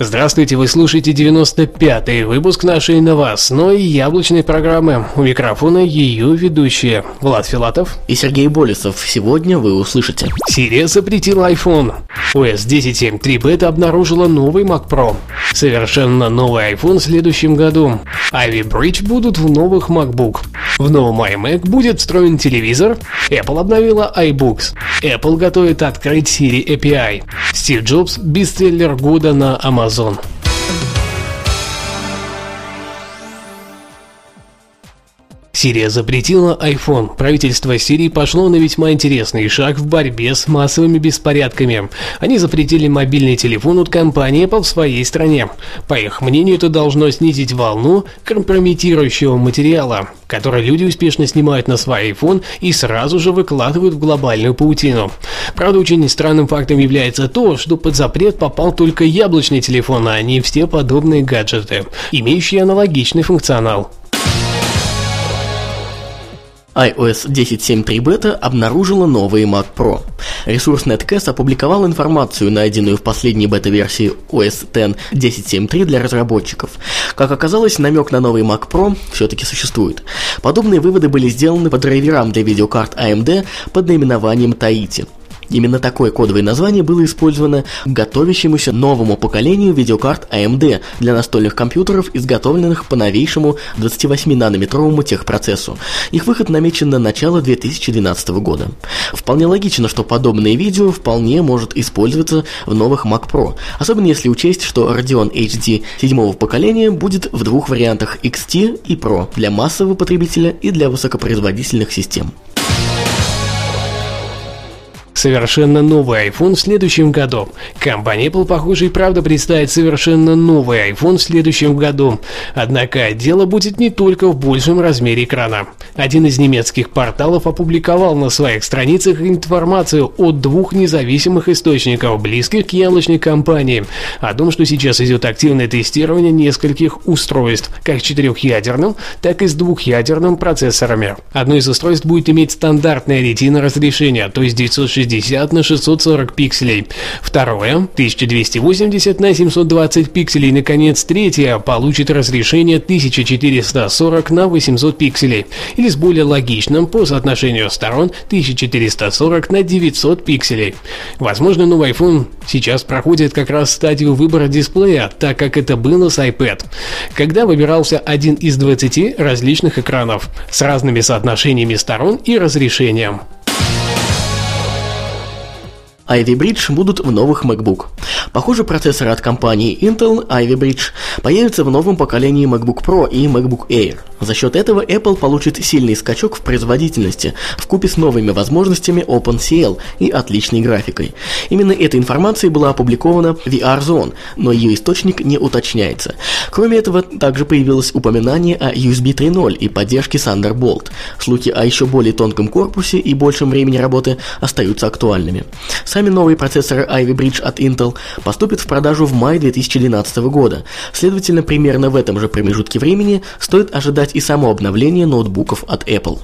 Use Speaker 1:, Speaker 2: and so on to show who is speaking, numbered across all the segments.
Speaker 1: Здравствуйте, вы слушаете 95-й выпуск нашей новостной яблочной программы. У микрофона ее ведущие Влад Филатов
Speaker 2: и Сергей Болесов. Сегодня вы услышите.
Speaker 1: Сирия запретила iPhone. OS 10.7.3 бета обнаружила новый Mac Pro. Совершенно новый iPhone в следующем году. Ivy Bridge будут в новых MacBook. В новом iMac будет встроен телевизор. Apple обновила iBooks. Apple готовит открыть Siri API. Стив Джобс – бестселлер года на Amazon. Сирия запретила iPhone. Правительство Сирии пошло на весьма интересный шаг в борьбе с массовыми беспорядками. Они запретили мобильный телефон от компании Apple в своей стране. По их мнению, это должно снизить волну компрометирующего материала, который люди успешно снимают на свой iPhone и сразу же выкладывают в глобальную паутину. Правда, очень странным фактом является то, что под запрет попал только яблочный телефон, а не все подобные гаджеты, имеющие аналогичный функционал
Speaker 2: iOS 10.7.3 бета обнаружила новые Mac Pro. Ресурс Netcast опубликовал информацию, найденную в последней бета-версии OS X 10.7.3 для разработчиков. Как оказалось, намек на новый Mac Pro все-таки существует. Подобные выводы были сделаны по драйверам для видеокарт AMD под наименованием Tahiti. Именно такое кодовое название было использовано готовящемуся новому поколению видеокарт AMD для настольных компьютеров, изготовленных по новейшему 28-нанометровому техпроцессу. Их выход намечен на начало 2012 года. Вполне логично, что подобное видео вполне может использоваться в новых Mac Pro, особенно если учесть, что Radeon HD седьмого поколения будет в двух вариантах XT и Pro для массового потребителя и для высокопроизводительных систем
Speaker 1: совершенно новый iPhone в следующем году. Компания Apple, похоже, и правда представит совершенно новый iPhone в следующем году. Однако дело будет не только в большем размере экрана. Один из немецких порталов опубликовал на своих страницах информацию от двух независимых источников, близких к яблочной компании, о том, что сейчас идет активное тестирование нескольких устройств, как четырехъядерным, так и с двухъядерным процессорами. Одно из устройств будет иметь стандартное ретино разрешение, то есть 960 1060 на 640 пикселей. Второе 1280 на 720 пикселей. Наконец, третье получит разрешение 1440 на 800 пикселей. Или с более логичным по соотношению сторон 1440 на 900 пикселей. Возможно, новый iPhone сейчас проходит как раз стадию выбора дисплея, так как это было с iPad, когда выбирался один из 20 различных экранов с разными соотношениями сторон и разрешением.
Speaker 2: Ivy Bridge будут в новых MacBook. Похоже, процессоры от компании Intel Ivy Bridge появятся в новом поколении MacBook Pro и MacBook Air. За счет этого Apple получит сильный скачок в производительности, в купе с новыми возможностями OpenCL и отличной графикой. Именно эта информация была опубликована в VR Zone, но ее источник не уточняется. Кроме этого, также появилось упоминание о USB 3.0 и поддержке Thunderbolt. Слухи о еще более тонком корпусе и большем времени работы остаются актуальными. Сами новые процессоры Ivy Bridge от Intel поступят в продажу в мае 2012 года. Следовательно, примерно в этом же промежутке времени стоит ожидать и само обновление ноутбуков от Apple.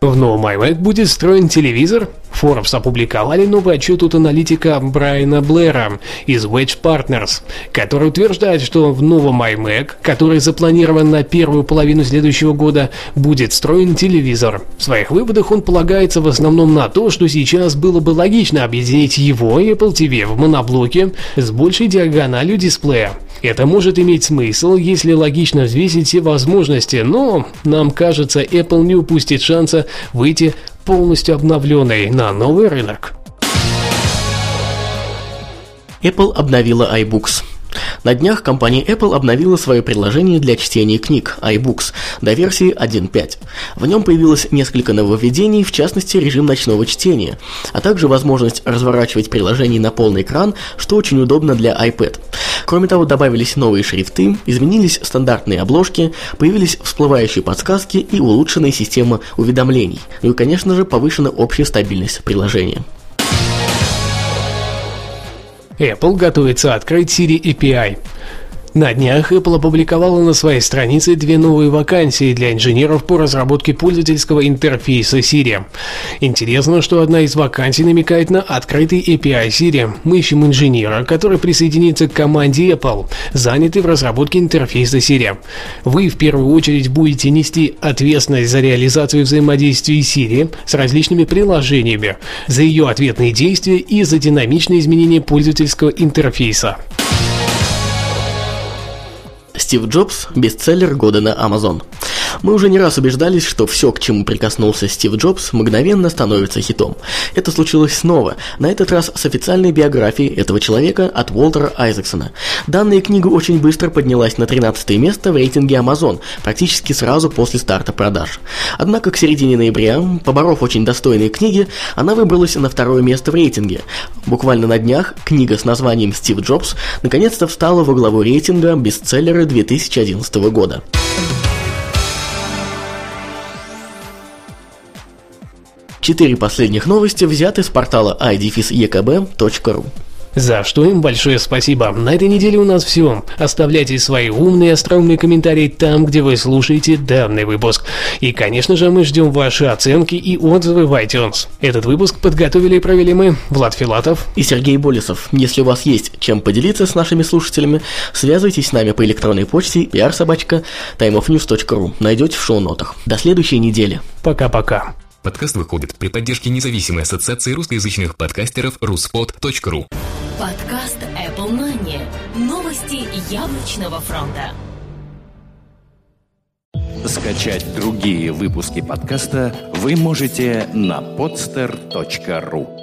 Speaker 1: В новом iMac будет встроен телевизор, Forbes опубликовали новый отчет от аналитика Брайана Блэра из Wedge Partners, который утверждает, что в новом iMac, который запланирован на первую половину следующего года, будет встроен телевизор. В своих выводах он полагается в основном на то, что сейчас было бы логично объединить его и Apple TV в моноблоке с большей диагональю дисплея. Это может иметь смысл, если логично взвесить все возможности, но нам кажется, Apple не упустит шанса выйти полностью обновленной на новый рынок.
Speaker 2: Apple обновила iBooks. На днях компания Apple обновила свое приложение для чтения книг iBooks до версии 1.5. В нем появилось несколько нововведений, в частности режим ночного чтения, а также возможность разворачивать приложение на полный экран, что очень удобно для iPad. Кроме того, добавились новые шрифты, изменились стандартные обложки, появились всплывающие подсказки и улучшенная система уведомлений. Ну и, конечно же, повышена общая стабильность приложения.
Speaker 1: Apple готовится открыть Siri API. На днях Apple опубликовала на своей странице две новые вакансии для инженеров по разработке пользовательского интерфейса Siri. Интересно, что одна из вакансий намекает на открытый API Siri. Мы ищем инженера, который присоединится к команде Apple, занятый в разработке интерфейса Siri. Вы в первую очередь будете нести ответственность за реализацию взаимодействия Siri с различными приложениями, за ее ответные действия и за динамичное изменение пользовательского интерфейса.
Speaker 2: Стив Джобс – бестселлер года на Amazon. Мы уже не раз убеждались, что все, к чему прикоснулся Стив Джобс, мгновенно становится хитом. Это случилось снова, на этот раз с официальной биографией этого человека от Уолтера Айзексона. Данная книга очень быстро поднялась на 13 место в рейтинге Amazon, практически сразу после старта продаж. Однако к середине ноября, поборов очень достойные книги, она выбралась на второе место в рейтинге. Буквально на днях книга с названием «Стив Джобс» наконец-то встала во главу рейтинга бестселлеры 2011 года. Четыре последних новости взяты с портала idefis.ekb.ru.
Speaker 1: За что им большое спасибо. На этой неделе у нас все. Оставляйте свои умные, остроумные комментарии там, где вы слушаете данный выпуск. И, конечно же, мы ждем ваши оценки и отзывы в iTunes. Этот выпуск подготовили и провели мы, Влад Филатов
Speaker 2: и Сергей Болесов. Если у вас есть чем поделиться с нашими слушателями, связывайтесь с нами по электронной почте pr-собачка timeofnews.ru. Найдете в шоу-нотах. До следующей недели.
Speaker 1: Пока-пока.
Speaker 3: Подкаст выходит при поддержке независимой ассоциации русскоязычных подкастеров ruspod.ru
Speaker 4: Подкаст Apple Money. Новости яблочного фронта.
Speaker 5: Скачать другие выпуски подкаста вы можете на podster.ru